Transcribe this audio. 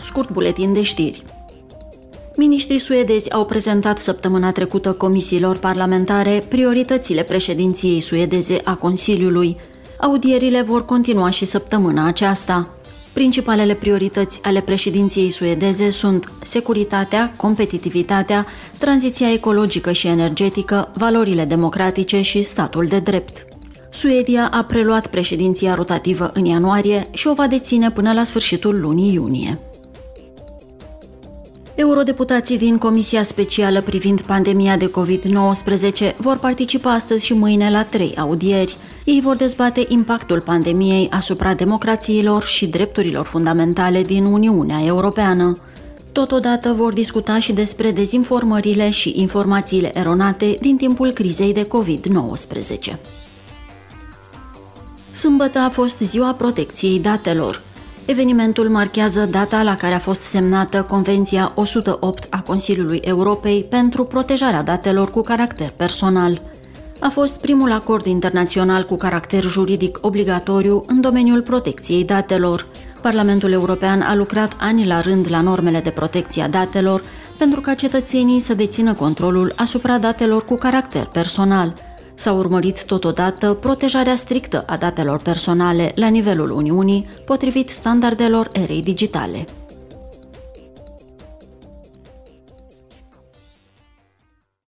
Scurt buletin de știri. Ministrii suedezi au prezentat săptămâna trecută comisiilor parlamentare prioritățile președinției suedeze a Consiliului. Audierile vor continua și săptămâna aceasta. Principalele priorități ale președinției suedeze sunt securitatea, competitivitatea, tranziția ecologică și energetică, valorile democratice și statul de drept. Suedia a preluat președinția rotativă în ianuarie și o va deține până la sfârșitul lunii iunie. Eurodeputații din Comisia Specială privind pandemia de COVID-19 vor participa astăzi și mâine la trei audieri. Ei vor dezbate impactul pandemiei asupra democrațiilor și drepturilor fundamentale din Uniunea Europeană. Totodată vor discuta și despre dezinformările și informațiile eronate din timpul crizei de COVID-19. Sâmbătă a fost ziua protecției datelor. Evenimentul marchează data la care a fost semnată Convenția 108 a Consiliului Europei pentru protejarea datelor cu caracter personal. A fost primul acord internațional cu caracter juridic obligatoriu în domeniul protecției datelor. Parlamentul European a lucrat ani la rând la normele de protecție a datelor pentru ca cetățenii să dețină controlul asupra datelor cu caracter personal – S-a urmărit totodată protejarea strictă a datelor personale la nivelul Uniunii, potrivit standardelor erei digitale.